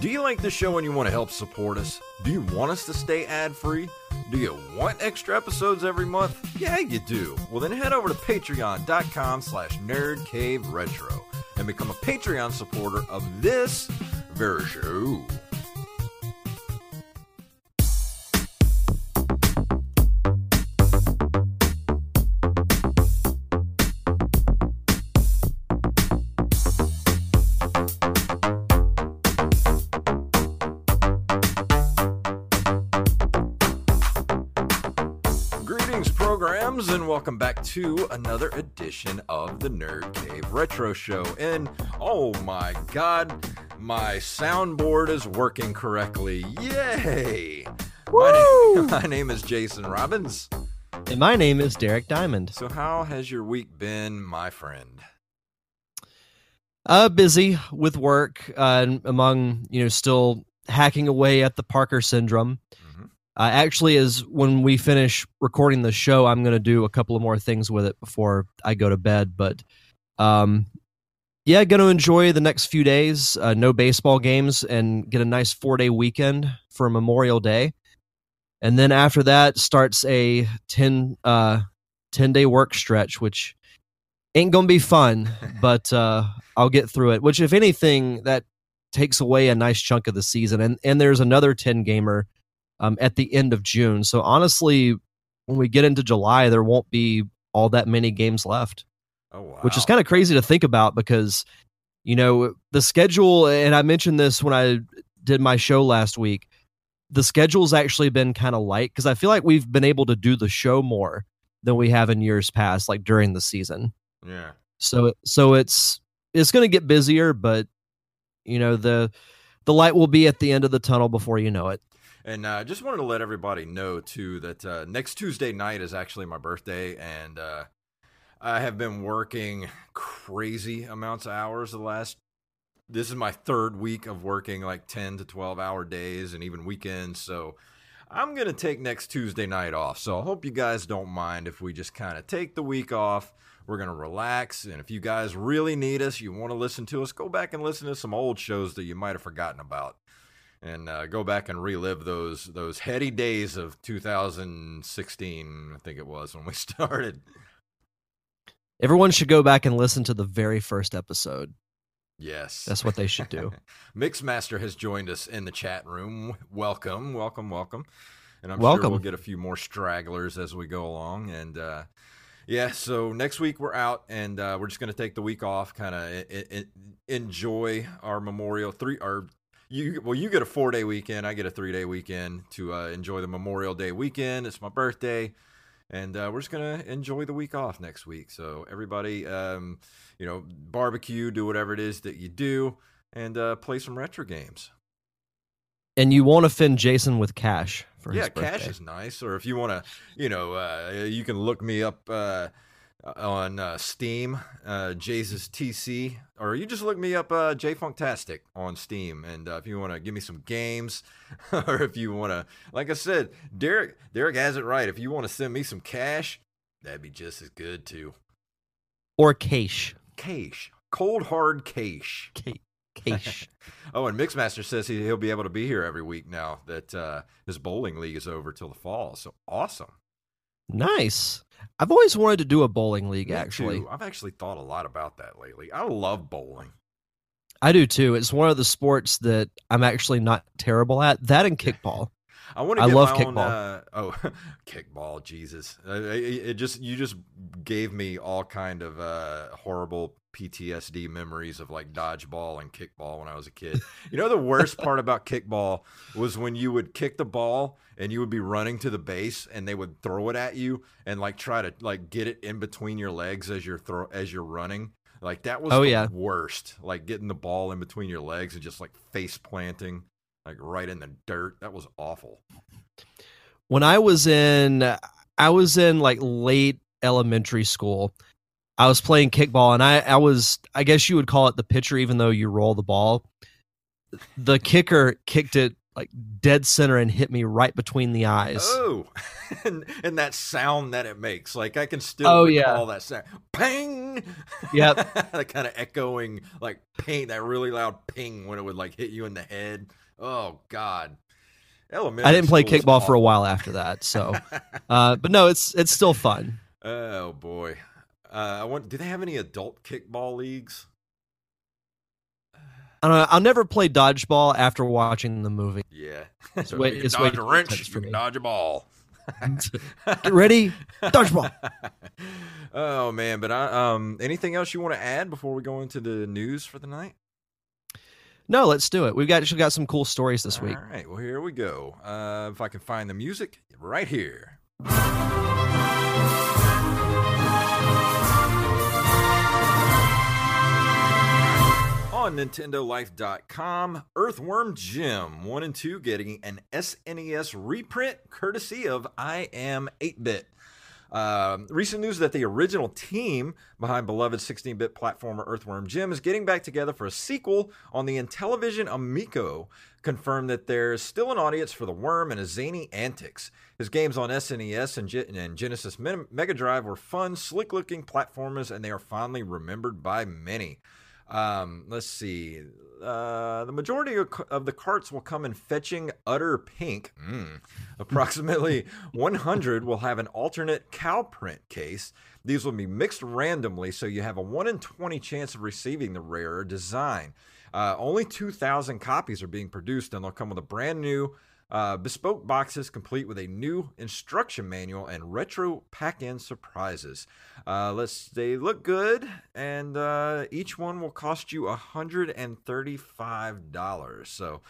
Do you like the show and you want to help support us? Do you want us to stay ad-free? Do you want extra episodes every month? Yeah, you do. Well, then head over to patreon.com slash nerdcaveretro and become a Patreon supporter of this very show. Welcome back to another edition of the Nerd Cave Retro Show. And oh my god, my soundboard is working correctly. Yay! My name, my name is Jason Robbins. And my name is Derek Diamond. So, how has your week been, my friend? Uh, busy with work, uh, and among you know, still hacking away at the Parker syndrome. Uh, actually, is when we finish recording the show, I'm going to do a couple of more things with it before I go to bed. But, um, yeah, going to enjoy the next few days. Uh, no baseball games, and get a nice four day weekend for Memorial Day. And then after that starts a 10, uh, 10 day work stretch, which ain't gonna be fun, but uh, I'll get through it. Which, if anything, that takes away a nice chunk of the season. And and there's another ten gamer um, at the end of June. So honestly, when we get into July, there won't be all that many games left, Oh wow! which is kind of crazy to think about because you know the schedule. And I mentioned this when I did my show last week. The schedule's actually been kind of light because I feel like we've been able to do the show more than we have in years past, like during the season. yeah. So so it's it's going to get busier, but you know the the light will be at the end of the tunnel before you know it. And uh, just wanted to let everybody know too that uh, next Tuesday night is actually my birthday, and uh, I have been working crazy amounts of hours the last. This is my third week of working like ten to twelve hour days, and even weekends. So I'm gonna take next Tuesday night off. So I hope you guys don't mind if we just kind of take the week off. We're gonna relax, and if you guys really need us, you want to listen to us, go back and listen to some old shows that you might have forgotten about and uh, go back and relive those those heady days of 2016. I think it was when we started. Everyone should go back and listen to the very first episode. Yes, That's what they should do. Mixmaster has joined us in the chat room. Welcome, welcome, welcome. And I'm sure we'll get a few more stragglers as we go along. And uh, yeah, so next week we're out, and uh, we're just going to take the week off, kind of enjoy our Memorial three. Our you well, you get a four day weekend. I get a three day weekend to uh, enjoy the Memorial Day weekend. It's my birthday, and uh, we're just gonna enjoy the week off next week. So everybody, um, you know, barbecue, do whatever it is that you do, and uh, play some retro games. And you won't offend Jason with cash for yeah, cash is nice. Or if you want to, you know, uh, you can look me up. Uh, on uh, Steam, uh, Jesus TC, or you just look me up, uh, J Funktastic on Steam. And uh, if you want to give me some games, or if you want to, like I said, Derek, Derek has it right. If you want to send me some cash, that'd be just as good too. Or cash. Cash, cold hard cash. Cash. oh, and Mixmaster says he, he'll be able to be here every week now that uh, his bowling league is over till the fall. So awesome. Nice. I've always wanted to do a bowling league, Me actually. too. I've actually thought a lot about that lately. I love bowling. I do too. It's one of the sports that I'm actually not terrible at. That and kickball. I want to I get love my own. kickball. Uh, oh, kickball! Jesus, uh, it, it just you just gave me all kind of uh, horrible PTSD memories of like dodgeball and kickball when I was a kid. You know, the worst part about kickball was when you would kick the ball and you would be running to the base and they would throw it at you and like try to like get it in between your legs as you're throw as you're running. Like that was Oh, the yeah. worst. Like getting the ball in between your legs and just like face planting like right in the dirt. That was awful. when I was in I was in like late elementary school. I was playing kickball and I I was I guess you would call it the pitcher even though you roll the ball. The kicker kicked it like dead center and hit me right between the eyes. Oh, and, and that sound that it makes, like I can still Oh, recall yeah. that sound. Ping. Yep. that kind of echoing, like ping, that really loud ping when it would like hit you in the head. Oh God. Elementary I didn't play kickball for a while after that. So uh but no, it's it's still fun. Oh boy. Uh, I want. Do they have any adult kickball leagues? I don't know, I'll never play dodgeball after watching the movie. Yeah. It's So way- if you can way dodge a wrench. for You can me. dodge a ball. Get ready? Dodgeball. oh man, but I um anything else you want to add before we go into the news for the night? No, let's do it. We've got actually got some cool stories this week. All right, well here we go. Uh if I can find the music right here. On NintendoLife.com, Earthworm Jim 1 and 2 getting an SNES reprint courtesy of I Am 8 Bit. Um, recent news that the original team behind beloved 16 bit platformer Earthworm Jim is getting back together for a sequel on the Intellivision Amico. Confirmed that there's still an audience for the worm and his zany antics. His games on SNES and, Ge- and Genesis Mega Drive were fun, slick looking platformers, and they are fondly remembered by many. Um, let's see. Uh, the majority of, the carts will come in fetching udder pink. Mm. Approximately 100 will have an alternate cow print case. These will be mixed randomly, so you have a 1 in 20 chance of receiving the rarer design. Uh, only 2,000 copies are being produced, and they'll come with a brand new uh, bespoke boxes complete with a new instruction manual and retro pack-in surprises. Uh, let's they look good, and uh, each one will cost you hundred and thirty-five dollars. So.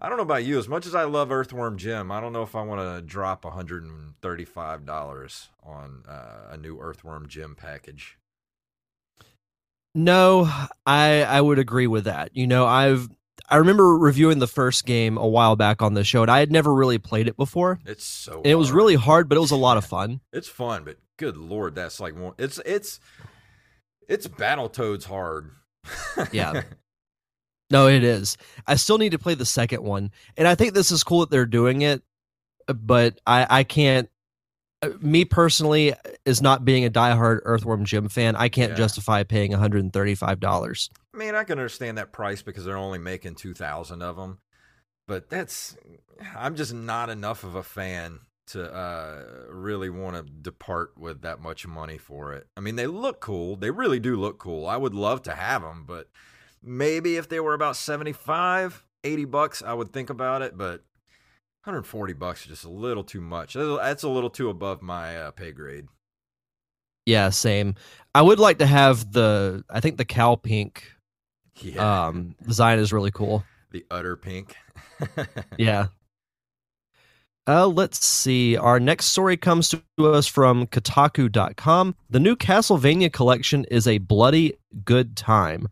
I don't know about you. As much as I love Earthworm Jim, I don't know if I want to drop $135 on uh, a new Earthworm Jim package. No, I I would agree with that. You know, I've I remember reviewing the first game a while back on the show, and I had never really played it before. It's so And it was hard. really hard, but it was a lot of fun. It's fun, but good lord, that's like one. It's it's it's Battletoads hard. Yeah. No, it is. I still need to play the second one, and I think this is cool that they're doing it, but I I can't. uh, Me personally, is not being a diehard Earthworm Jim fan. I can't Yeah. justify paying one hundred and thirty five dollars. I mean, I can understand that price because they're only making two thousand of them, but that's I'm just not enough of a fan to uh, really want to depart with that much money for it. I mean, they look cool. They really do look cool. I would love to have them, but maybe if they were about 75, 80 bucks, I would think about it. But 140 bucks is just a little too much. That's a little too above my uh, pay grade. Yeah, same. I would like to have the. I think the cow pink Yeah, um, design is really cool. the udder pink. Yeah. Uh, let's see. Our next story comes to us from Kotaku.com. The new Castlevania collection is a bloody good time.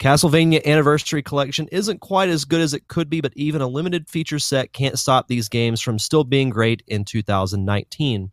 Castlevania Anniversary Collection isn't quite as good as it could be, but even a limited feature set can't stop these games from still being great in 2019.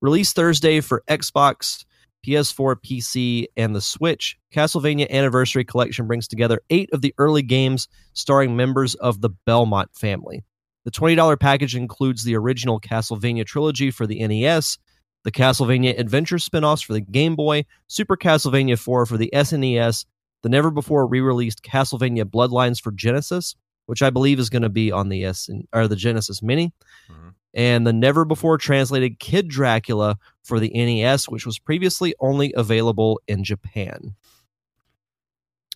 Released Thursday for Xbox, PS4, PC, and the Switch. Castlevania Anniversary Collection brings together eight of the early games starring members of the Belmont family. The $20 package includes the original Castlevania trilogy for the NES, the Castlevania Adventure spin offs for the Game Boy, Super Castlevania 4 for the SNES, the never before re released Castlevania Bloodlines for Genesis, which I believe is going to be on the S or the Genesis Mini, mm-hmm. and the never before translated Kid Dracula for the NES, which was previously only available in Japan.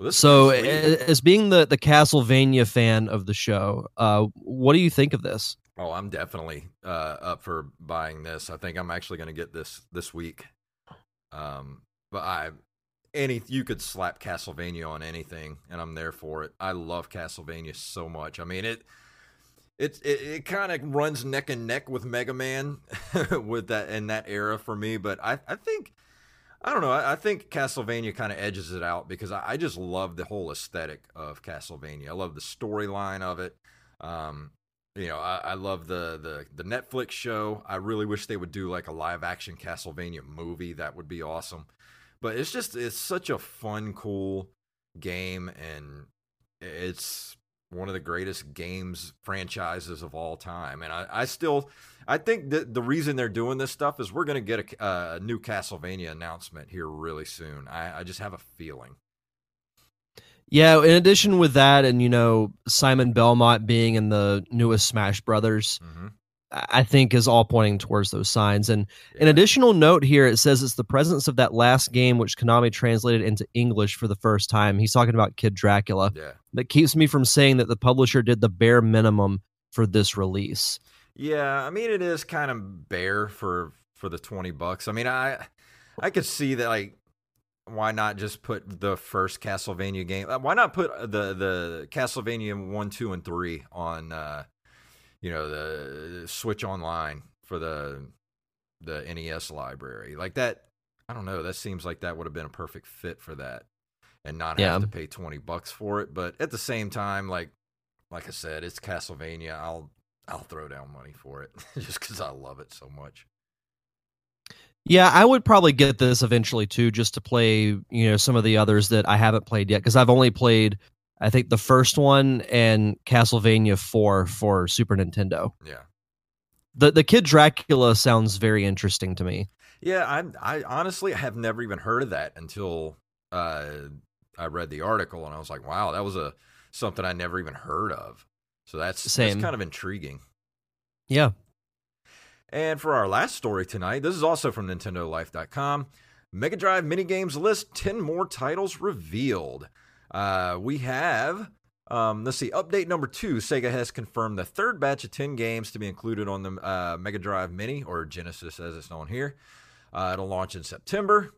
Well, so, as being the the Castlevania fan of the show, uh, what do you think of this? Oh, I'm definitely uh, up for buying this. I think I'm actually going to get this this week. Um, but I any you could slap Castlevania on anything, and I'm there for it. I love Castlevania so much. I mean it. It it, it kind of runs neck and neck with Mega Man with that in that era for me, but I I think I don't know. I, I think Castlevania kind of edges it out because I, I, just love the whole aesthetic of Castlevania. I love the storyline of it. Um, you know, I, I, love the, the the Netflix show. I really wish they would do like a live action Castlevania movie. That would be awesome. But it's just it's such a fun, cool game, and it's one of the greatest games franchises of all time. And I, I still I think that the reason they're doing this stuff is we're going to get a, a, new Castlevania announcement here really soon. I, I just have a feeling. Yeah, in addition with that, and you know Simon Belmont being in the newest Smash Brothers, mm-hmm. I think is all pointing towards those signs. And yeah. an additional note here, it says it's the presence of that last game which Konami translated into English for the first time. He's talking about Kid Dracula. Yeah. That keeps me from saying that the publisher did the bare minimum for this release. Yeah, I mean it is kind of bare for for the twenty bucks. I mean, I I could see that like why not just put the first Castlevania game? Uh, why not put the the Castlevania one, two, and three on uh, you know the Switch Online for the the NES library like that? I don't know. That seems like that would have been a perfect fit for that, and not yeah. have to pay twenty bucks for it. But at the same time, like like I said, it's Castlevania. I'll I'll throw down money for it just because I love it so much. Yeah, I would probably get this eventually too, just to play, you know, some of the others that I haven't played yet, because I've only played, I think, the first one and Castlevania Four for Super Nintendo. Yeah, the the Kid Dracula sounds very interesting to me. Yeah, I I honestly have never even heard of that until uh, I read the article, and I was like, wow, that was a something I never even heard of. So that's, Same. that's kind of intriguing. Yeah. And for our last story tonight, this is also from NintendoLife.com. Mega Drive minigames list 10 more titles revealed. Uh, we have, um, let's see, update number two. Sega has confirmed the third batch of 10 games to be included on the uh, Mega Drive Mini, or Genesis as it's known here. Uh, it'll launch in September.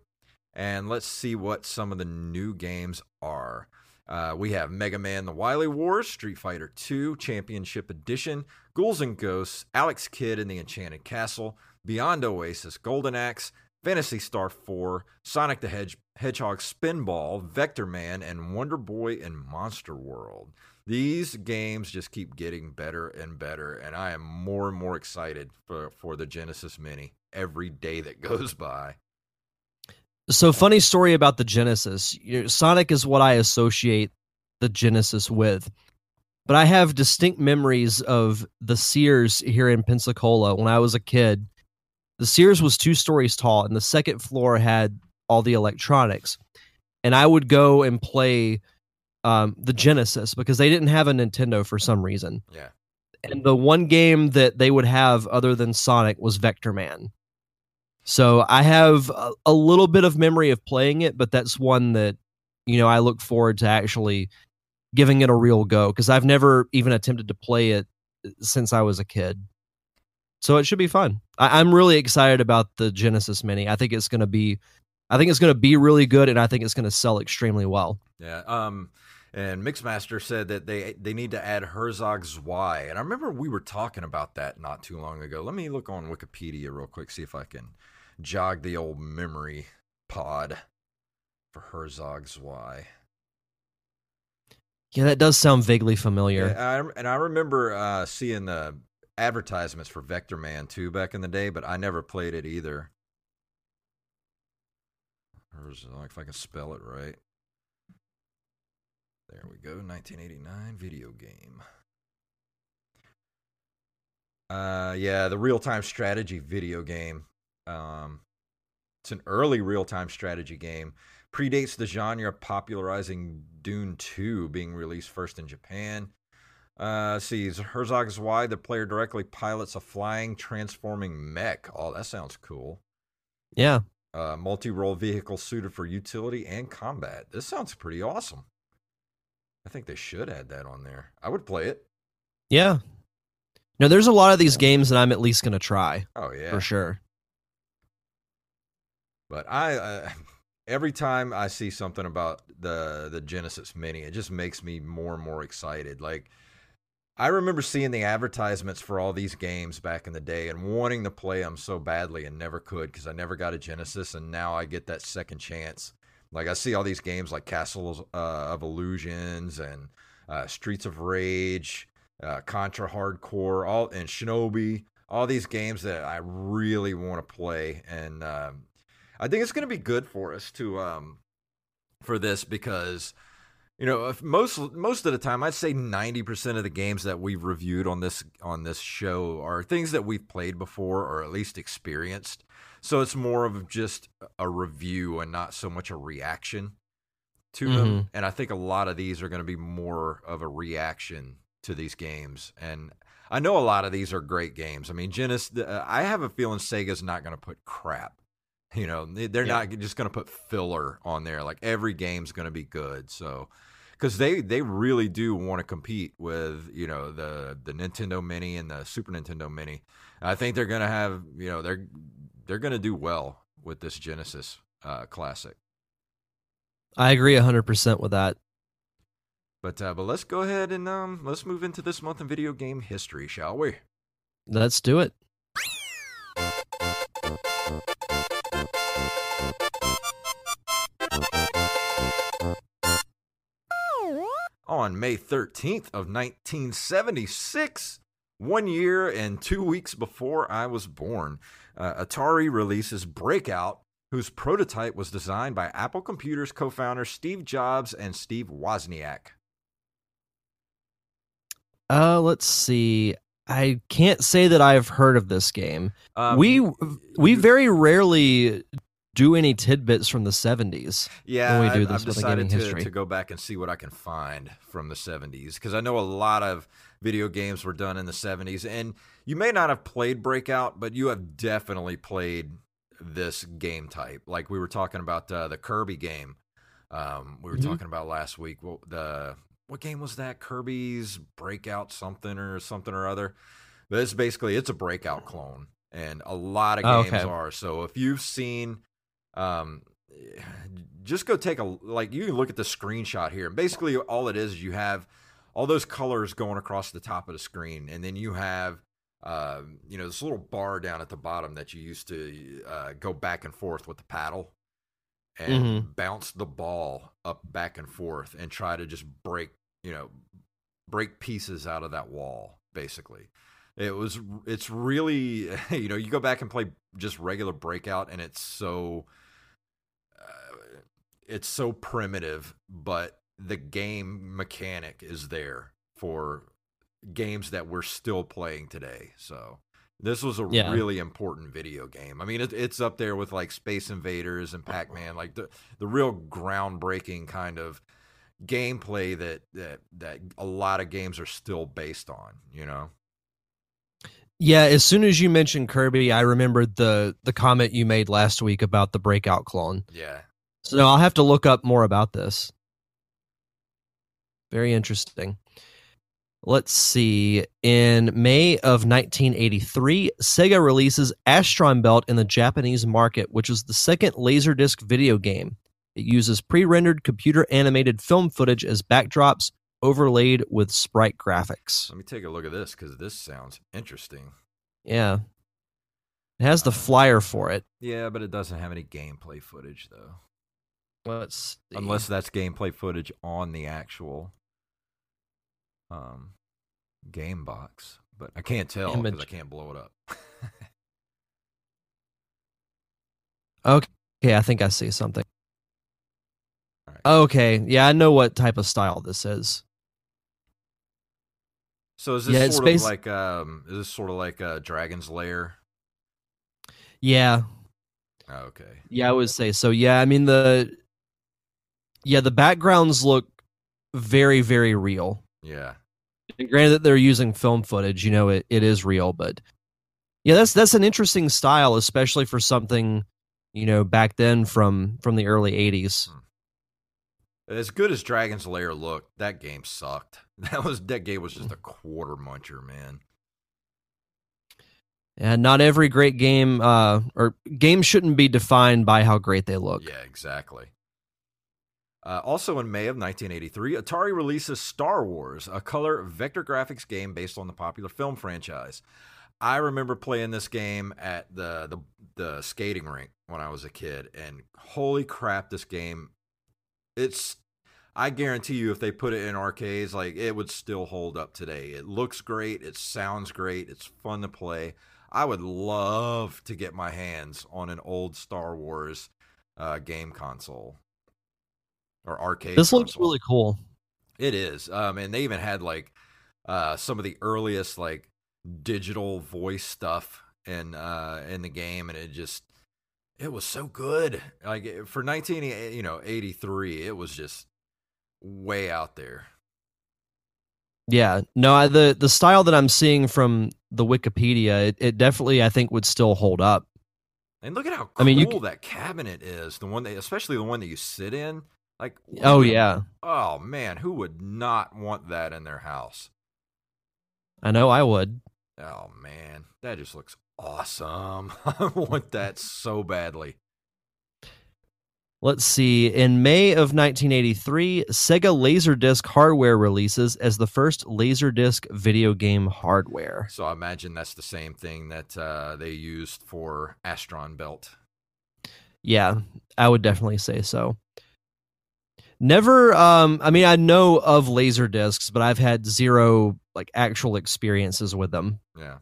And let's see what some of the new games are. Uh, we have Mega Man The Wily Wars, Street Fighter II Championship Edition, Ghouls and Ghosts, Alex Kidd in the Enchanted Castle, Beyond Oasis Golden Axe, Phantasy Star 4, Sonic the Hedge- Hedgehog Spinball, Vectorman, and Wonder Boy in Monster World. These games just keep getting better and better, and I am more and more excited for, for the Genesis Mini every day that goes by. So funny story about the Genesis. Sonic is what I associate the Genesis with. But I have distinct memories of the Sears here in Pensacola when I was a kid. The Sears was two stories tall, and the second floor had all the electronics. And I would go and play um, the Genesis because they didn't have a Nintendo for some reason. Yeah. And the one game that they would have other than Sonic was Vectorman. So I have a, a, little bit of memory of playing it, but that's one that you know I look forward to actually giving it a real go because I've never even attempted to play it uh, since I was a kid. So it should be fun. I, I'm really excited about the Genesis Mini. I think it's going to be, I think it's going to be really good, and I think it's going to sell extremely well. Yeah. Um. And Mixmaster said that they they need to add Herzog's Zwei, and I remember we were talking about that not too long ago. Let me look on Wikipedia real quick, see if I can jog the old memory pod for Herzog's Zwei. Yeah, that does sound vaguely familiar. Yeah, I, and I remember uh, seeing the advertisements for Vectorman too back in the day, but I never played it either. If I can spell it right. There we go. 1989 video game. Uh, yeah, the real time strategy video game. Um, it's an early real time strategy game. Predates the genre, popularizing Dune 2 being released first in Japan. Uh, see, Herzog's Zwei the player directly pilots a flying, transforming mech. Oh, that sounds cool. Yeah. Uh, multi role vehicle suited for utility and combat. This sounds pretty awesome. I think they should add that on there. I would play it. Yeah. No, there's a lot of these games that I'm at least going to try. Oh, yeah. For sure. But I, uh, every time I see something about the the Genesis Mini, it just makes me more and more excited. Like I remember seeing the advertisements for all these games back in the day and wanting to play them so badly and never could because I never got a Genesis, and now I get that second chance. Like I see all these games like Castles uh, of Illusions and uh, Streets of Rage, uh, Contra Hardcore, all and Shinobi, all these games that I really want to play, and um, I think it's going to be good for us to um, for this because you know most most of the time I'd say 90% of the games that we've reviewed on this on this show are things that we've played before or at least experienced. So it's more of just a review and not so much a reaction to mm-hmm. them. And I think a lot of these are going to be more of a reaction to these games. And I know a lot of these are great games. I mean, Genesis, I have a feeling Sega's not going to put crap you know, they're yeah. not just going to put filler on there. Like every game's going to be good. So, because they they really do want to compete with you know the the Nintendo Mini and the Super Nintendo Mini. I think they're going to have you know they're they're going to do well with this Genesis uh, Classic. I agree hundred percent with that. But uh, but let's go ahead and um let's move into this month in video game history, shall we? Let's do it. On May 13th of 1976, one year and two weeks before I was born. Uh, Atari releases Breakout, whose prototype was designed by Apple Computers co-founder Steve Jobs and Steve Wozniak. Uh, let's see. I can't say that I've heard of this game. Um, we we very rarely do any tidbits from the 70s. Yeah, when we do this I've decided to, to, go back and see what I can find from the 70s because I know a lot of video games were done in the 70s. And you may not have played Breakout, but you have definitely played this game type. Like we were talking about uh, the Kirby game. Um, we were mm-hmm. talking about last week. Well, the what game was that? Kirby's Breakout something or something or other. But it's basically it's a Breakout clone, and a lot of games oh, okay. are. So if you've seen um, just go take a like you can look at the screenshot here. And basically all it is is you have all those colors going across the top of the screen. And then you have uh, you know this little bar down at the bottom that you used to uh, go back and forth with the paddle and mm-hmm. bounce the ball up back and forth and try to just break you know break pieces out of that wall basically. It was it's really you know you go back and play just regular breakout and it's so it's so primitive, but the game mechanic is there for games that we're still playing today. So this was a yeah. really important video game. I mean, it, it's up there with like Space Invaders and Pac Man, like the the real groundbreaking kind of gameplay that that that a lot of games are still based on. You know. Yeah, as soon as you mentioned Kirby, I remembered the the comment you made last week about the breakout clone. Yeah, so I'll have to look up more about this. Very interesting. Let's see. In May of 1983, Sega releases Astron Belt in the Japanese market, which is the second Laserdisc video game. It uses pre rendered computer animated film footage as backdrops overlaid with sprite graphics. Let me take a look at this because this sounds interesting. Yeah. It has the flyer for it. Yeah, but it doesn't have any gameplay footage, though. Let's see. unless that's gameplay footage on the actual um game box, but I can't tell because I can't blow it up. okay, okay, I think I see something. right. Okay, yeah, I know what type of style this is. So is this Yeah, sort of basi- like um is this sort of like a Dragon's Lair? Yeah, okay. yeah, I would say so. Yeah, I mean the yeah the backgrounds look very very real. Yeah. And granted that they're using film footage, you know, it, it is real, but yeah, that's that's an interesting style, especially for something, you know, back then from from the early '80s. As good as Dragon's Lair looked, that game sucked. That was that game was just a quarter muncher, man. And not every great game, uh, or game shouldn't be defined by how great they look. Yeah, exactly. Uh, also in May of 1983, Atari releases Star Wars, a color vector graphics game based on the popular film franchise. I remember playing this game at the, the the skating rink when I was a kid, and holy crap, this game! It's I guarantee you, if they put it in arcades, like it would still hold up today. It looks great, it sounds great, it's fun to play. I would love to get my hands on an old Star Wars uh, game console or arcade. This looks really cool. It is. Um, and they even had like uh, some of the earliest like digital voice stuff in uh, in the game, and it just it was so good. Like for nineteen you know eighty three, it was just way out there. Yeah, no, I, the the style that I'm seeing from the Wikipedia, it, it definitely I think would still hold up. And look at how cool I mean, you that cabinet is. The one that, especially the one that you sit in. Like, Oh yeah, oh man, who would not want that in their house? I know I would. Oh man, that just looks awesome. I want that so badly. Let's see. In May of 1983, Sega Laserdisc hardware releases as the first Laserdisc video game hardware. So I imagine that's the same thing that uh, they used for Astron Belt. Yeah, I would definitely say so. Never um I mean I know of laser discs, but I've had zero like actual experiences with them. Yeah.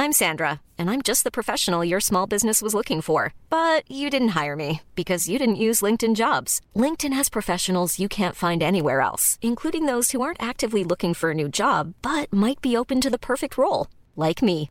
I'm Sandra, and I'm just the professional your small business was looking for. But you didn't hire me because you didn't use LinkedIn jobs. LinkedIn has professionals you can't find anywhere else, including those who aren't actively looking for a new job but might be open to the perfect role, like me.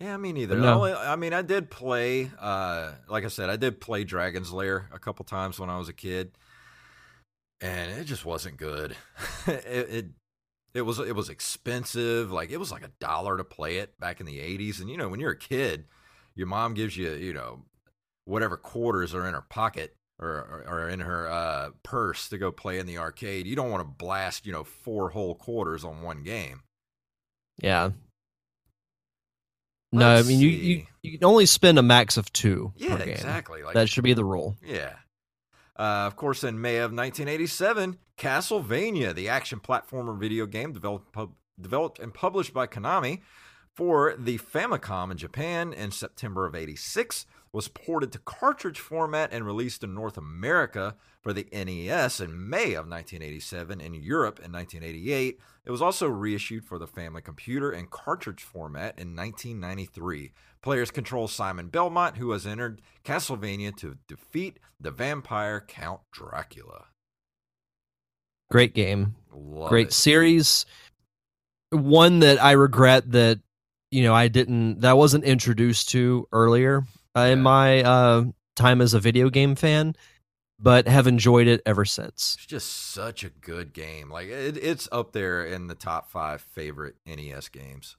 Yeah, me neither. No. Only- I mean, I did play, uh, like I said, I did play Dragon's Lair a couple times when I was a kid, and it just wasn't good. it, it it was it was expensive. Like it was like a dollar to play it back in the '80s, and you know, when you're a kid, your mom gives you you know whatever quarters are in her pocket or or, or in her uh, purse to go play in the arcade. You don't want to blast you know four whole quarters on one game. Yeah. No, Let's I mean you, you, you can only spend a max of two Yeah, per game. exactly. Like that should be the rule. Yeah. Uh, of course, in May of 1987, Castlevania, the action platformer video game developed, pub- developed and published by Konami for the Famicom in Japan in September of 86, was ported to cartridge format and released in North America for the NES in May of 1987, in Europe in 1988. It was also reissued for the Family Computer in cartridge format in 1993. Players control Simon Belmont, who has entered Castlevania to defeat the vampire Count Dracula. Great game. Love Great it. series. One that I regret that you know I didn't that I wasn't introduced to earlier uh, in my uh, time as a video game fan, but have enjoyed it ever since. It's just such a good game. Like it, it's up there in the top five favorite NES games.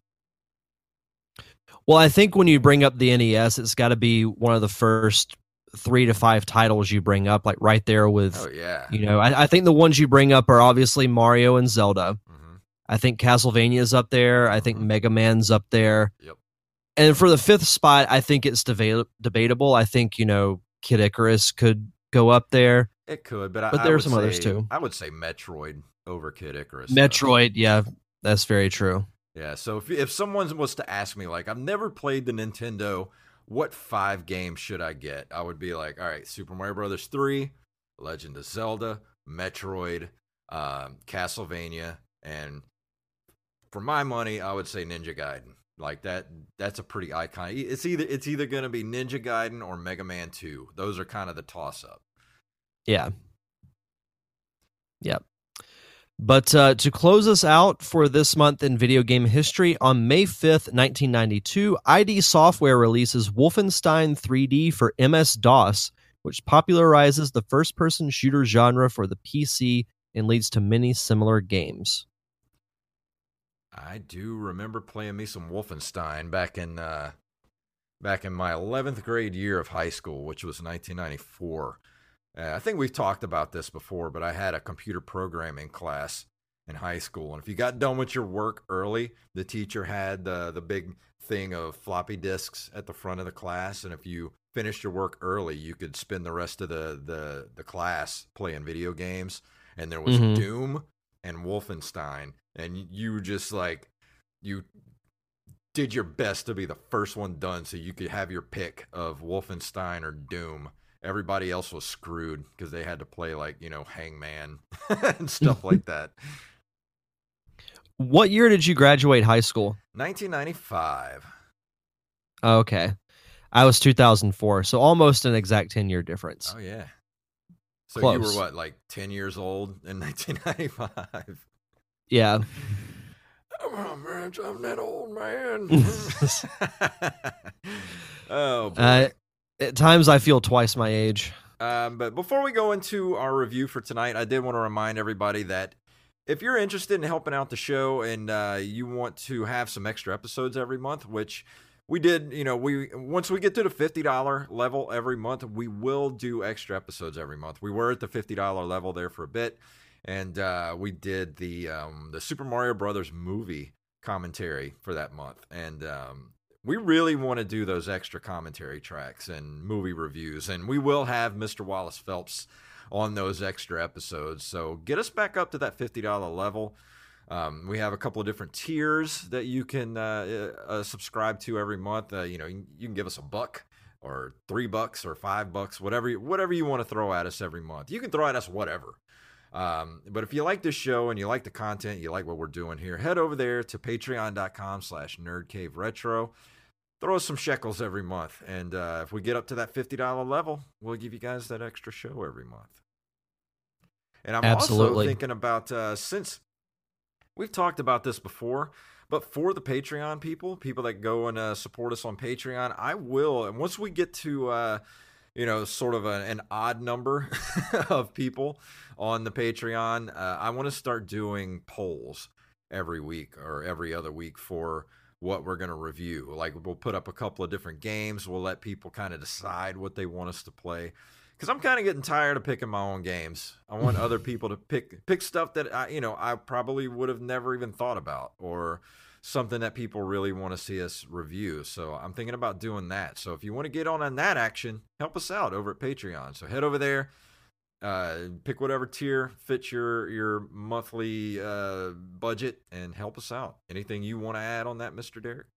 Well, I think when you bring up the NES, it's got to be one of the first three to five titles you bring up, like right there with. Oh yeah. You know, I, I think the ones you bring up are obviously Mario and Zelda. hmm I think Castlevania's up there. I think Mhm. Mega Man's up there. Yep. And for the fifth spot, I think it's deba- debatable. I think you know Kid Icarus could go up there. It could, but, I, But I there are would some others, too. I would say Metroid over Kid Icarus. though. Metroid, yeah, that's very true. Yeah. So if if someone was to ask me, like, I've never played the Nintendo, what five games should I get? I would be like, all right, Super Mario Brothers three, Legend of Zelda, Metroid, um, Castlevania, and for my money, I would say Ninja Gaiden. Like that, that's a pretty icon. It's either it's either going to be Ninja Gaiden or Mega Man Two. Those are kind of the toss up. Yeah. Yep. But uh, to close us out for this month in video game history, on May 5th, 1992, ID Software releases Wolfenstein 3D for MS DOS, which popularizes the first person shooter genre for the PC and leads to many similar games. I do remember playing me some Wolfenstein back in uh, back in my 11th grade year of high school, which was 1994. Uh, I think we've talked about this before, but I had a computer programming class in high school, and if you got done with your work early, the teacher had the the big thing of floppy disks at the front of the class, and if you finished your work early, you could spend the rest of the the the class playing video games. And there was Mhm. Doom and Wolfenstein, and you just like you did your best to be the first one done so you could have your pick of Wolfenstein or Doom. Everybody else was screwed because they had to play like, you know, Hangman and stuff like that. What year did you graduate high school? 1995. Okay. I was 2004, so almost an exact 10 year difference. Oh yeah. So you were what, like 10 years old in 1995? Yeah. Oh man, I'm that old man. oh boy. Uh, at times I feel twice my age. Um, but before we go into our review for tonight, I did want to remind everybody that if you're interested in helping out the show and uh, you want to have some extra episodes every month, which we did, you know, we once we get to the fifty dollar level every month, we will do extra episodes every month. We were at the fifty dollar level there for a bit, and uh, we did the um, the Super Mario Brothers movie commentary for that month, and um, we really want to do those extra commentary tracks and movie reviews, and we will have Mr. Wallace Phelps on those extra episodes. So get us back up to that fifty dollar level. Um, we have a couple of different tiers that you can uh, uh, subscribe to every month. Uh, you know, you, you can give us a buck or three bucks or five bucks, whatever you, whatever you want to throw at us every month. You can throw at us whatever. Um, but if you like this show and you like the content, you like what we're doing here, head over there to patreon.com slash nerdcaveretro. Throw us some shekels every month. And uh, if we get up to that $50 level, we'll give you guys that extra show every month. And I'm also Absolutely. thinking about uh, since we've talked about this before, but for the Patreon people, people that go and uh, support us on Patreon, I will. And once we get to, uh, you know, sort of a, an odd number of people on the Patreon, uh, I want to start doing polls every week or every other week for what we're going to review. Like we'll put up a couple of different games. We'll let people kind of decide what they want us to play. Because I'm kind of getting tired of picking my own games. I want other people to pick pick stuff that I, you know, I probably would have never even thought about, or something that people really want to see us review. So I'm thinking about doing that. So if you want to get on on that action, help us out over at Patreon. So head over there, uh, pick whatever tier fits your your monthly uh, budget, and help us out. Anything you want to add on that, Mister Derek?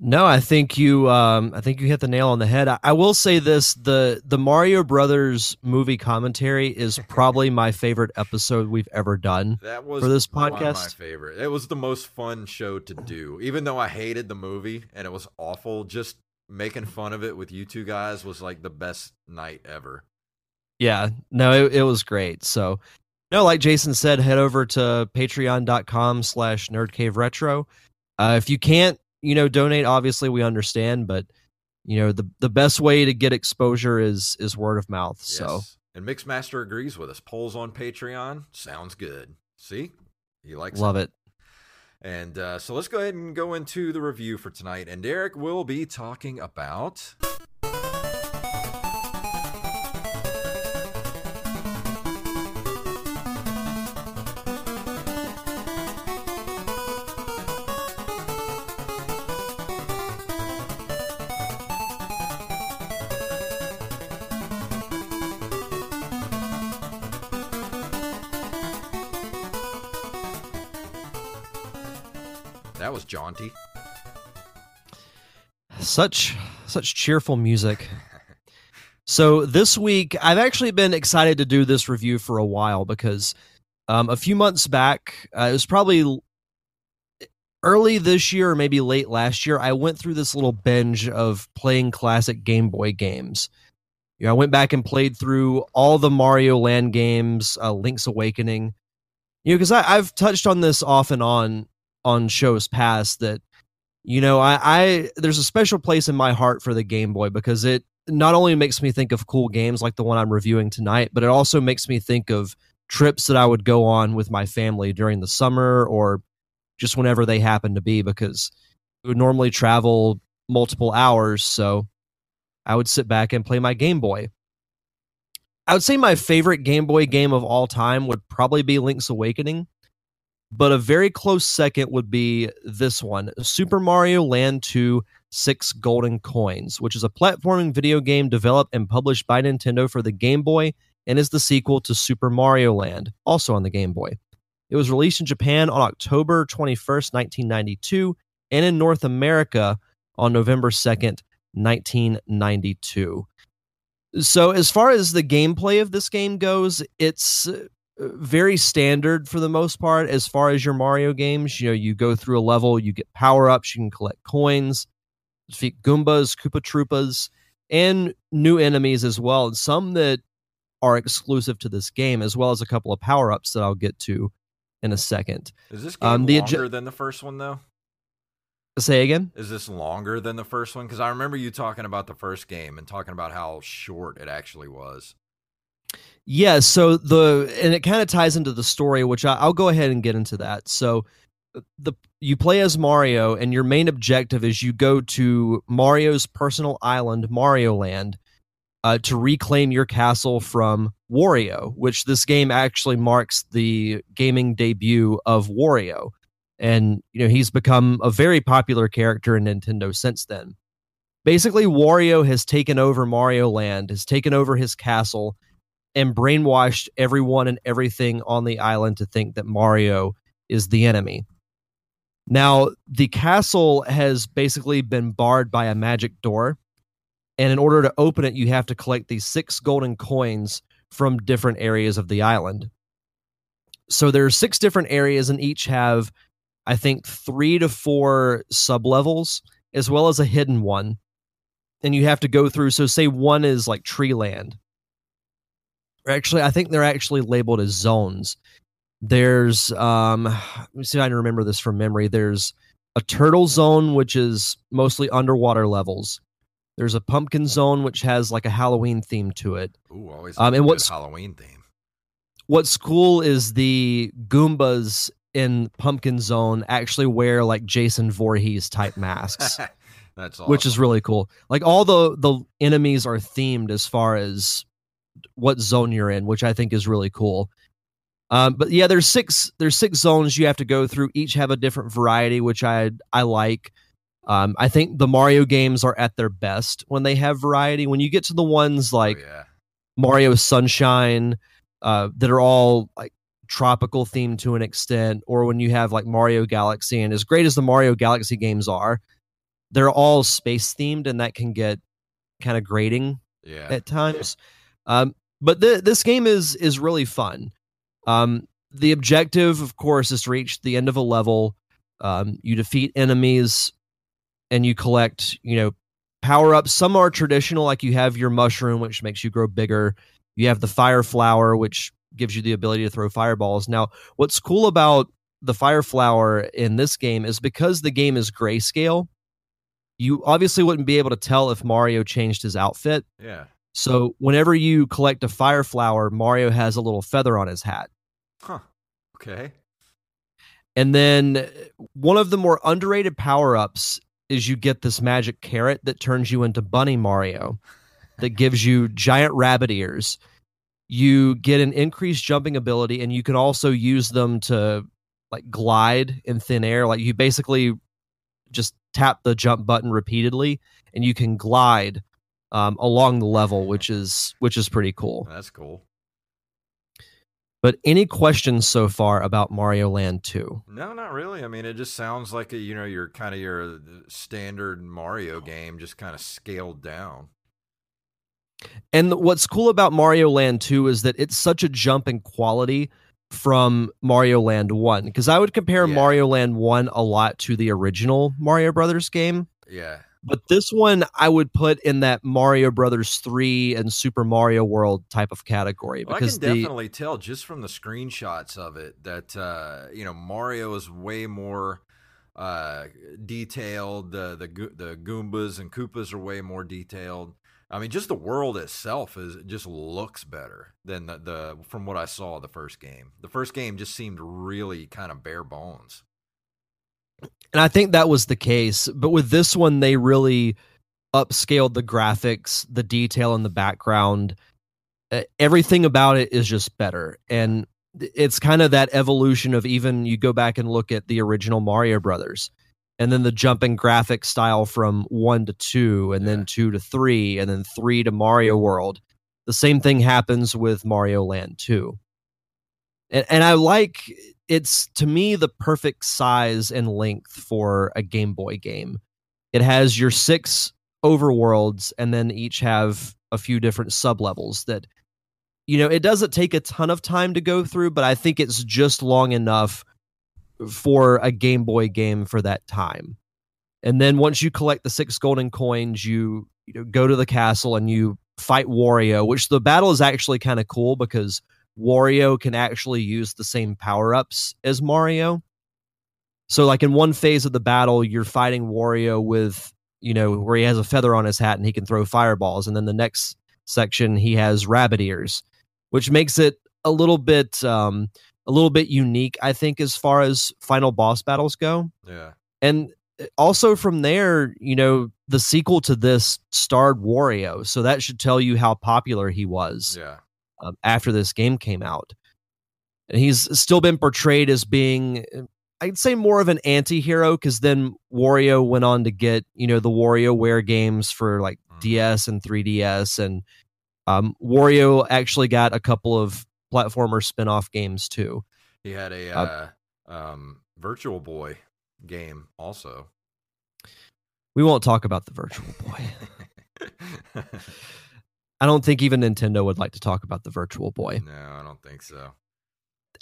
No, I think you um I think you hit the nail on the head. I, I will say this, the the Mario Brothers movie commentary is probably my favorite episode we've ever done. That was For this of my podcast? favorite. It was the most fun show to do. Even though I hated the movie and it was awful, just making fun of it with you two guys was like the best night ever. Yeah, no, it, it was great. So no, like Jason said, head over to patreon.com slash nerdcaveretro. Uh if you can't, you know, donate, obviously we understand, but you know, the the best way to get exposure is is word of mouth. So And Mixmaster agrees with us. Polls on Patreon sounds good. See? He likes love it. And uh, so let's go ahead and go into the review for tonight. And Derek will be talking about. Jaunty. Such such cheerful music. So this week, I've actually been excited to do this review for a while because um, a few months back, uh, it was probably early this year or maybe late last year. I went through this little binge of playing classic Game Boy games. You know, I went back and played through all the Mario Land games, uh, Link's Awakening. You know, because I've touched on this off and on on shows past that you know I, I there's a special place in my heart for the game boy because it not only makes me think of cool games like the one i'm reviewing tonight but it also makes me think of trips that i would go on with my family during the summer or just whenever they happen to be because we would normally travel multiple hours so i would sit back and play my game boy. I would say my favorite game boy game of all time would probably be link's awakening but a very close second would be this one Super Mario Land 2 Six Golden Coins, which is a platforming video game developed and published by Nintendo for the Game Boy and is the sequel to Super Mario Land, also on the Game Boy. It was released in Japan on October 21st, 1992, and in North America on November 2nd, 1992. So, as far as the gameplay of this game goes, it's very standard for the most part as far as your Mario games. You know, you go through a level, you get power ups, you can collect coins, defeat Goombas, Koopa Troopas, and new enemies as well. And some that are exclusive to this game, as well as a couple of power ups that I'll get to in a second. Is this game um, the longer than the first one, though? Say again? Is this longer than the first one? Because I remember you talking about the first game and talking about how short it actually was. Yeah, so the and it kind of ties into the story, which I, will go ahead and get into that. So uh, the you play as Mario, and your main objective is you go to Mario's personal island, Mario Land, uh, to reclaim your castle from Wario, which this game actually marks the gaming debut of Wario, and you know he's become a very popular character in Nintendo since then. Basically, Wario has taken over Mario Land, has taken over his castle and brainwashed everyone and everything on the island to think that Mario is the enemy. Now, the castle has basically been barred by a magic door. And in order to open it, you have to collect these six golden coins from different areas of the island. So there are six different areas, and each have, I think, three to four sub levels, as well as a hidden one. And you have to go through. So, say one is like tree land actually I think they're actually labeled as zones. There's um let me see if I can remember this from memory. There's a turtle zone which is mostly underwater levels. There's a pumpkin zone which has like a Halloween theme to it. Ooh, always um, and what's Halloween theme. What's cool is the Goombas in Pumpkin Zone actually wear like Jason Voorhees type masks. That's awesome. which is really cool. Like all the the enemies are themed as far as what zone you're in, which I think is really cool. Um, but yeah, there's six there's six zones you have to go through. Each have a different variety, which I I like. Um, I think the Mario games are at their best when they have variety. When you get to the ones oh, like oh, yeah. Mario Sunshine, uh, that are all like tropical themed to an extent, or when you have like Mario Galaxy, and as great as the Mario Galaxy games are, they're all space themed, and that can get kind of grating yeah. at times. Um, but the, this game is is really fun. Um, the objective, of course, is to reach the end of a level. Um, you defeat enemies, and you collect, you know, power ups. Some are traditional, like you have your mushroom, which makes you grow bigger. You have the fire flower, which gives you the ability to throw fireballs. Now, what's cool about the fire flower in this game is because the game is grayscale. You obviously wouldn't be able to tell if Mario changed his outfit. Yeah. So whenever you collect a fire flower, Mario has a little feather on his hat. Huh. Okay. And then uh, one of the more underrated power ups is you get this magic carrot that turns you into Bunny Mario, that gives you giant rabbit ears. You get an increased jumping ability, and you can also use them to like glide in thin air. Like you basically just tap the jump button repeatedly, and you can glide um, along the level, which is which is pretty cool. That's cool. But any questions so far about Mario Land 2? No, not really. I mean, it just sounds like a, you know your kind of your uh, standard Mario game, just kind of scaled down. And what's cool about Mario Land 2 is that it's such a jump in quality from Mario Land 1 because I would compare Yeah. Mario Land 1 a lot to the original Mario Brothers game. Yeah, But this one I would put in that Mario Brothers 3 and Super Mario World type of category Well, I because can the definitely tell just from the screenshots of it that uh, you know Mario is way more uh, detailed. The the the Goombas and Koopas are way more detailed. I mean, just the world itself is just looks better than the, the from what I saw the first game. The first game just seemed really kind of bare bones. And I think that was the case. But with this one, they really upscaled the graphics, the detail in the background. Uh, Everything about it is just better. And it's kind of that evolution of even you go back and look at the original Mario Brothers and then the jumping graphic style from one to two, and then two to three, and then three to Mario World. The same thing happens with Mario Land 2. And, and I like it's to me the perfect size and length for a Game Boy game. It has your six overworlds and then each have a few different sublevels that you know, it doesn't take a ton of time to go through, but I think it's just long enough for a Game Boy game for that time. And then once you collect the six golden coins, you, you know, go to the castle and you fight Wario, which the battle is actually kind of cool because Wario can actually use the same power ups as Mario. So, like in one phase of the battle, you're fighting Wario with, you know, where he has a feather on his hat and he can throw fireballs. And then the next section, he has rabbit ears, which makes it a little bit, um, a little bit unique, I think, as far as final boss battles go. Yeah, And uh, also from there, you know, the sequel to this starred Wario. So that should tell you how popular he was yeah, um, after this game came out. And he's still been portrayed as being, uh, I'd say, more of an anti hero because then Wario went on to get, you know, the WarioWare games for like Mhm. DS and 3DS. And um, Wario actually got a couple of platformer spin off games too. he had a Uh, uh, um, Virtual Boy game also. We won't talk about the Virtual Boy. I don't think even Nintendo would like to talk about the Virtual Boy. no, I don't think so.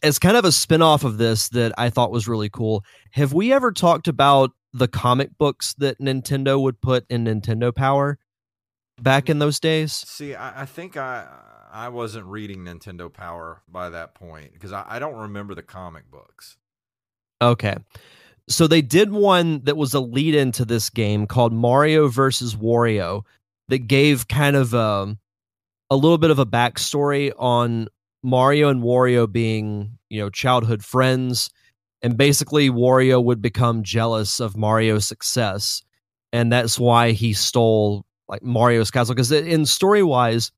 As kind of a spin-off of this that I thought was really cool. Have we ever talked about the comic books that Nintendo would put in Nintendo Power back in those days? See, I, I think I I wasn't reading Nintendo Power by that point because I, I don't remember the comic books. Okay. So they did one that was a lead into this game called Mario versus Wario that gave kind of um, a little bit of a backstory on Mario and Wario being, you know, childhood friends. And basically, Wario would become jealous of Mario's success. And that's why he stole like Mario's castle. Because in story wise,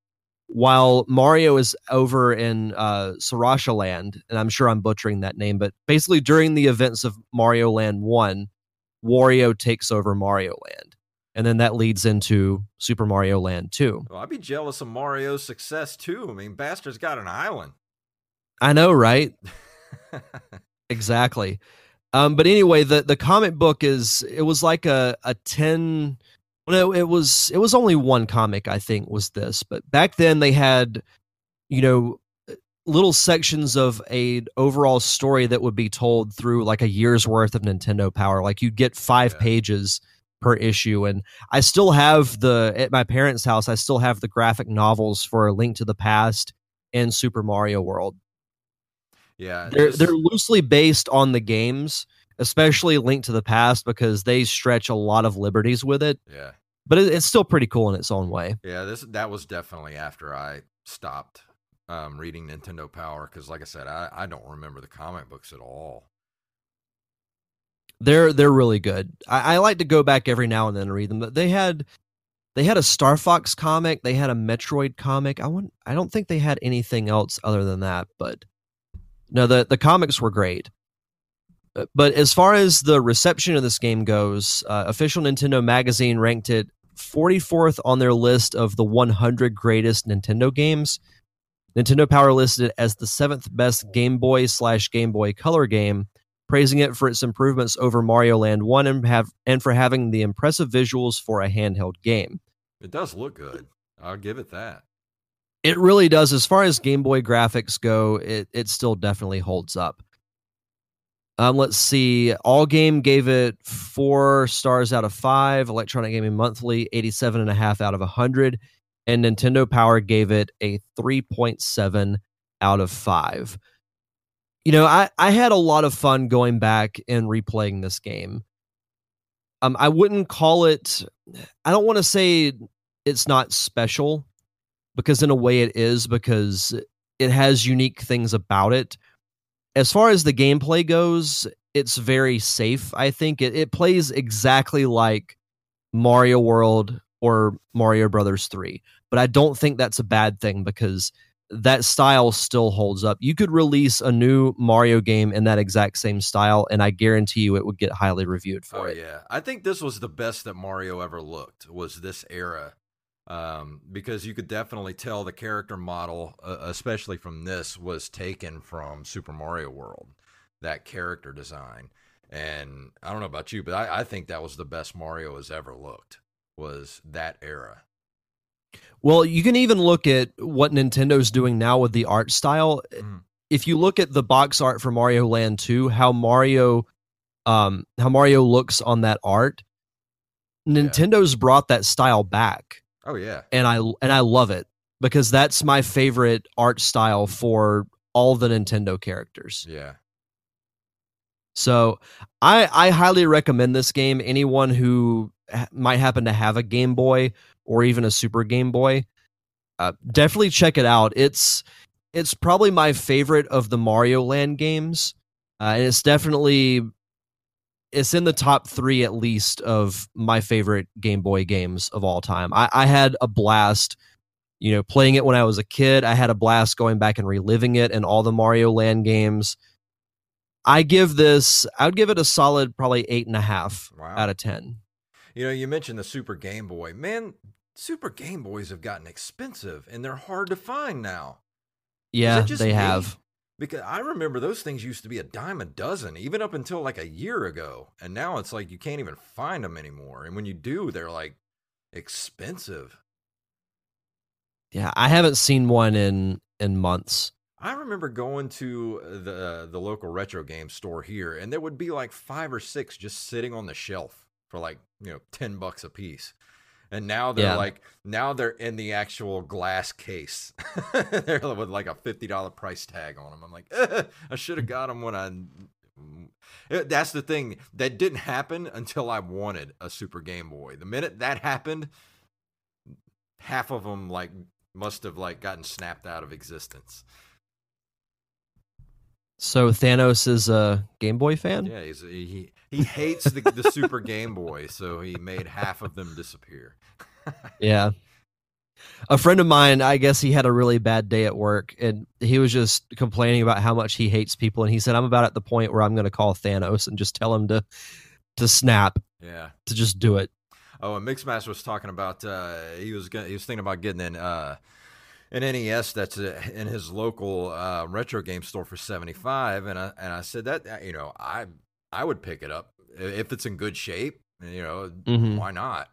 while Mario is over in uh, Sarasha Land, and I'm sure I'm butchering that name, but basically during the events of Mario Land 1, Wario takes over Mario Land. And then that leads into Super Mario Land 2. Well, I'd be jealous of Mario's success too. I mean, bastard's got an island. I know, right? Exactly. Um, but anyway, the the comic book is it was like a a ten. Well, no, it was it was only one comic I think was this, but back then they had, you know, little sections of a overall story that would be told through like a year's worth of Nintendo Power. Like you'd get five Yeah. pages per issue, and I still have the at my parents' house. I still have the graphic novels for Link to the Past and Super Mario World Yeah, they're just- they're loosely based on the games, especially Link to the Past, because they stretch a lot of liberties with it. yeah, But it, it's still pretty cool in its own way. yeah. This that was definitely after I stopped um, reading Nintendo Power because, like I said, I I don't remember the comic books at all. They're they're really good. I, I like to go back every now and then and read them. But they had they had a Star Fox comic. They had a Metroid comic. I want. I don't think they had anything else other than that. But no, the the comics were great. Uh, But as far as the reception of this game goes, uh, official Nintendo magazine ranked it 44th on their list of the 100 greatest Nintendo games. Nintendo Power listed it as the seventh best Game Boy slash Game Boy Color game, praising it for its improvements over Mario Land 1 and, have, and for having the impressive visuals for a handheld game. It does look good. I'll give it that. It really does. As far as Game Boy graphics go, it, it still definitely holds up. Um, let's see. AllGame gave it four stars out of five. Electronic Gaming Monthly, 87 and a half out of 100. And Nintendo Power gave it a 3.7 out of five. You know, I, I had a lot of fun going back and replaying this game. Um, I wouldn't call it, I don't want to say it's not special because in a way it is because it has unique things about it. As far as the gameplay goes, it's very safe. I think it, it plays exactly like Mario World or Mario Brothers 3. But I don't think that's a bad thing because that style still holds up. You could release a new Mario game in that exact same style, and I guarantee you it would get highly reviewed for Oh it. yeah, I think this was the best that Mario ever looked. Was this era? Um, because you could definitely tell the character model, uh, especially from this, was taken from Super Mario World. That character design, and I don't know about you, but I, I think that was the best Mario has ever looked. Was that era? Well, you can even look at what Nintendo's doing now with the art style. Mhm. If you look at the box art for Mario Land 2, how Mario um how Mario looks on that art, Nintendo's brought that style back Oh yeah, and I and I love it because that's my favorite art style for all the Nintendo characters. yeah. So I I highly recommend this game. Anyone who ha- might happen to have a Game Boy or even a Super Game Boy, uh, definitely check it out. It's it's probably my favorite of the Mario Land games, uh, and it's definitely it's in the top three at least of my favorite Game Boy games of all time. I, I had a blast. You know, playing it when I was a kid, I had a blast going back and reliving it and all the Mario Land games. I give this, I would give it a solid probably eight and a half Wow. out of 10. You know, you mentioned the Super Game Boy. Man, Super Game Boys have gotten expensive, and they're hard to find now. Yeah, they me? have. Because I remember those things used to be a dime a dozen, even up until like a year ago. And now it's like you can't even find them anymore. And when you do, they're like expensive. Yeah, I haven't seen one in in months. I remember going to the the local retro game store here, and there would be like five or six just sitting on the shelf for like you know ten bucks a piece. And now they're Yeah. like now they're in the actual glass case. they're with like a fifty dollar price tag on them. I'm like, "Eh, I should have got them when I. Eh, That's the thing that didn't happen until I wanted a Super Game Boy. The minute that happened, half of them like must have like gotten snapped out of existence. So Thanos is a Game Boy fan? Yeah, he's, he he hates the, the Super Game Boy, so he made half of them disappear. Yeah. A friend of mine, I guess he had a really bad day at work and he was just complaining about how much he hates people and he said I'm about at the point where I'm going to call Thanos and just tell him to to snap, Yeah. to just do it. Oh, and Mixmaster was talking about uh, he was gonna, he was thinking about getting in. uh, an NES that's uh, in his local uh, retro game store for seventy five, and I and I said that you know I I would pick it up if it's in good shape. You know Mhm. why not?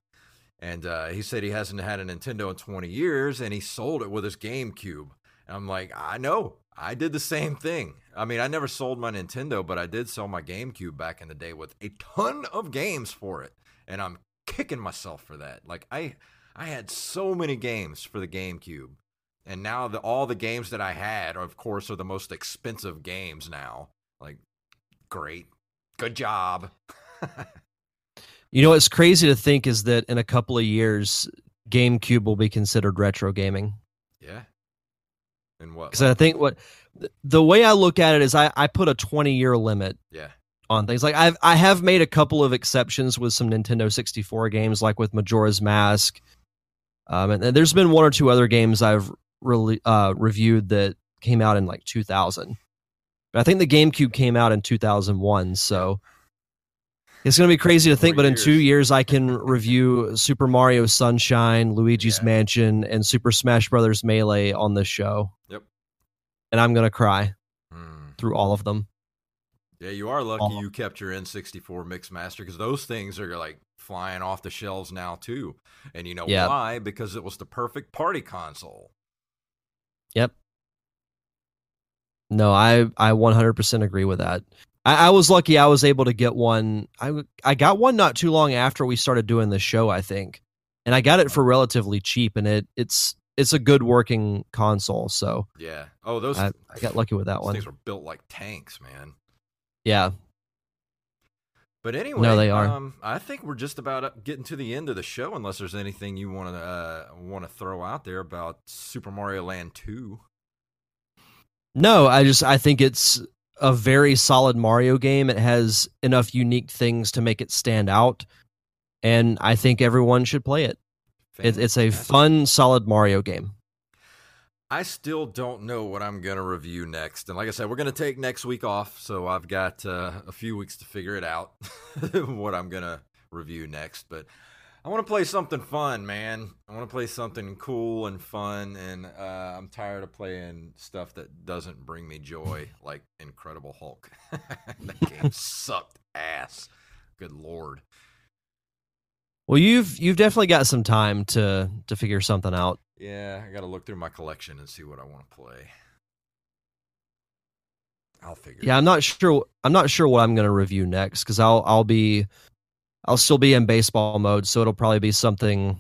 And uh, he said he hasn't had a Nintendo in twenty years, and he sold it with his GameCube. And I'm like, I know. I did the same thing. I mean, I never sold my Nintendo, but I did sell my GameCube back in the day with a ton of games for it. And I'm kicking myself for that. Like I I had so many games for the GameCube. And now the all the games that I had, of course, are the most expensive games now. Like great. Good job. You know what's crazy to think is that in a couple of years GameCube will be considered retro gaming. yeah. And what? Because I think what the way I look at it is I, I put a 20 year limit yeah. on things. Like I've I have made a couple of exceptions with some Nintendo 64 games, like with Majora's Mask. Um, and there's been one or two other games I've really uh, reviewed that came out in like 2000. But I think the GameCube came out in 2001, so it's going to be crazy to think. But in two years, I can review Super Mario Sunshine, Luigi's Yeah. Mansion, and Super Smash Brothers Melee on this show. Yep. And I'm going to cry Hmm. through all of them. Yeah, you are lucky All- you kept your N64 Mixmaster because those things are like flying off the shelves now too. And you know Yeah. why? Because it was the perfect party console. Yep. No, I I 100% agree with that. I, I was lucky. I was able to get one. I I got one not too long after we started doing the show. I think, and I got it for relatively cheap, and it it's it's a good working console. So Yeah. Oh, those, I, I got lucky with that one. things were built like tanks, man. Yeah. But anyway, no, they are. Um, I think we're just about getting to the end of the show. Unless there's anything you want to uh, want to throw out there about Super Mario Land Two. No, I just I think it's a very solid Mario game. It has enough unique things to make it stand out, and I think everyone should play it. it it's a fun, solid Mario game. I still don't know what I'm going to review next. And like I said, we're going to take next week off. So I've got uh, a few weeks to figure it out what I'm going to review next. But I want to play something fun, man. I want to play something cool and fun. And uh, I'm tired of playing stuff that doesn't bring me joy, like Incredible Hulk. that game sucked ass. Good Lord. Well, you've you've definitely got some time to to figure something out. Yeah, I got to look through my collection and see what I want to play. I'll figure Yeah, out. I'm not sure. I'm not sure what I'm going to review next because I'll I'll be I'll still be in baseball mode, so it'll probably be something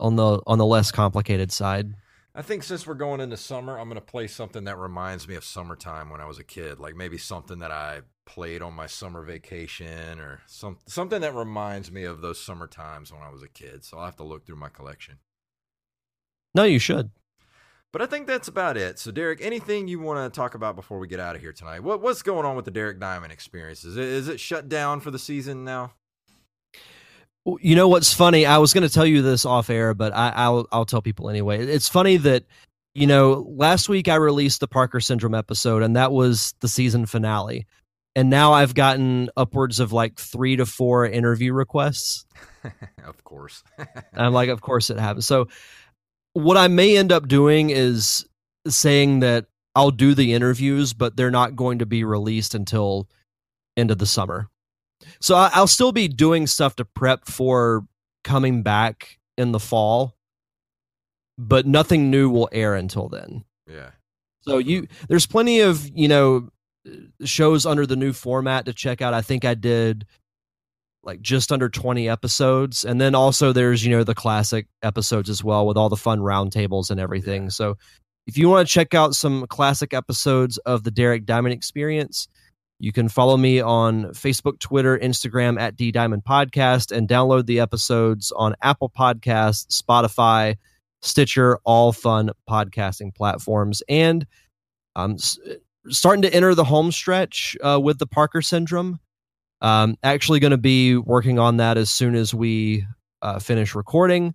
on the on the less complicated side. I think since we're going into summer, I'm going to play something that reminds me of summertime when I was a kid. Like maybe something that I played on my summer vacation or some something that reminds me of those summer times when I was a kid. So I'll have to look through my collection. No, you should. But I think that's about it. So Derek, anything you want to talk about before we get out of here tonight? What what's going on with the Derek Diamond experience? Is it, is it shut down for the season now? You know what's funny? I was going to tell you this off air, but I, I'll I'll tell people anyway. It's funny that you know last week I released the Parker Syndrome episode, and that was the season finale. And now I've gotten upwards of like three to four interview requests. of course. I'm like, of course it happens. So what I may end up doing is saying that I'll do the interviews, but they're not going to be released until end of the summer. So I, I'll still be doing stuff to prep for coming back in the fall, but nothing new will air until then. yeah. So you there's plenty of, you know, shows under the new format to check out. I think I did like just under 20 episodes and then also there's, you know, the classic episodes as well with all the fun roundtables and everything. Yeah. So if you want to check out some classic episodes of the Derek Diamond Experience, you can follow me on Facebook, Twitter, Instagram at D Diamond Podcast and download the episodes on Apple Podcasts, Spotify, Stitcher, all fun podcasting platforms. And um, s- starting to enter the home stretch uh, with the Parker syndrome. Um, actually, going to be working on that as soon as we uh, finish recording,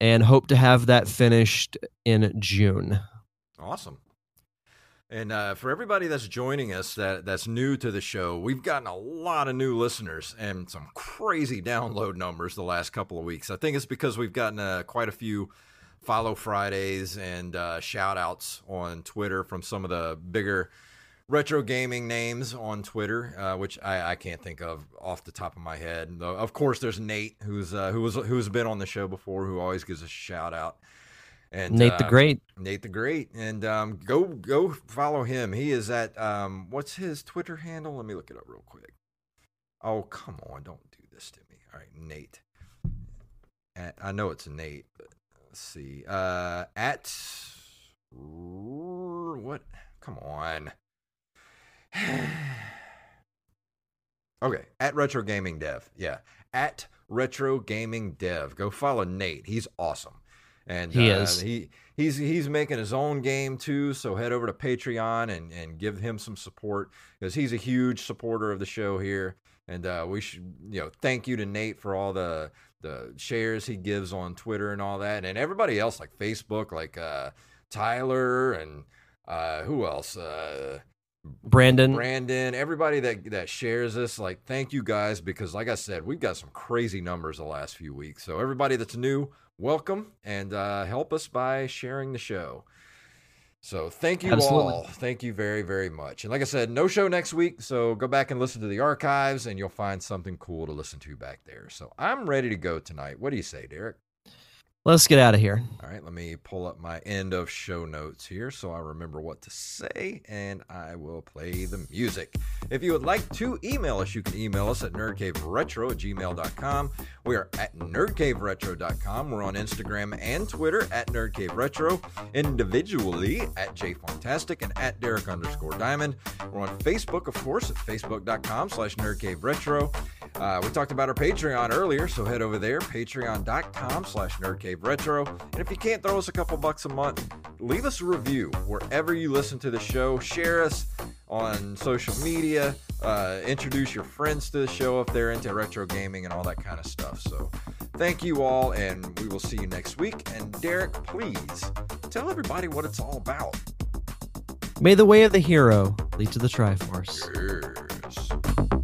and hope to have that finished in June. Awesome. And uh, for everybody that's joining us that that's new to the show, we've gotten a lot of new listeners and some crazy download numbers the last couple of weeks. I think it's because we've gotten uh, quite a few follow Fridays and uh, shout outs on Twitter from some of the bigger retro gaming names on Twitter, uh, which I, I can't think of off the top of my head. Of course, there's Nate, who's uh, who was who's been on the show before, who always gives a shout out. And Nate the uh, Great. Nate the Great, and um, go go follow him. He is at um, what's his Twitter handle? Let me look it up real quick. Oh come on, don't do this to me. All right, Nate. At, I know it's Nate, but let's see. Uh, at what? Come on. okay, at Retro Gaming Dev. Yeah, at Retro Gaming Dev. Go follow Nate. He's awesome. And He uh, is. he he's he's making his own game too. So head over to Patreon and and give him some support because he's a huge supporter of the show here. And uh, we should you know thank you to Nate for all the the shares he gives on Twitter and all that, and everybody else like Facebook, like uh, Tyler and uh, who else. Uh, Brandon. Brandon, everybody that that shares this, like, thank you guys because, like I said, we've got some crazy numbers the last few weeks. So everybody that's new, welcome and uh, help us by sharing the show. So thank you Absolutely. all. Thank you very very much. And like I said, no show next week, so go back and listen to the archives, and you'll find something cool to listen to back there. So I'm ready to go tonight. What do you say, Derek? Let's get out of here. All right, let me pull up my end of show notes here so I remember what to say and I will play the music. If you would like to email us, you can email us at nerdcaveretro at gmail.com. We are at nerdcaveretro.com. We're on Instagram and Twitter at nerdcaveretro, individually at jfantastic and at Derek underscore diamond. We're on Facebook, of course, at facebook.com slash nerdcaveretro. Uh, we talked about our Patreon earlier, so head over there, patreon.com slash nerdcaveretro. And if you can't throw us a couple bucks a month, leave us a review wherever you listen to the show. Share us on social media. Uh, introduce your friends to the show if they're into retro gaming and all that kind of stuff. So thank you all, and we will see you next week. And Derek, please tell everybody what it's all about. May the way of the hero lead to the Triforce. Yes.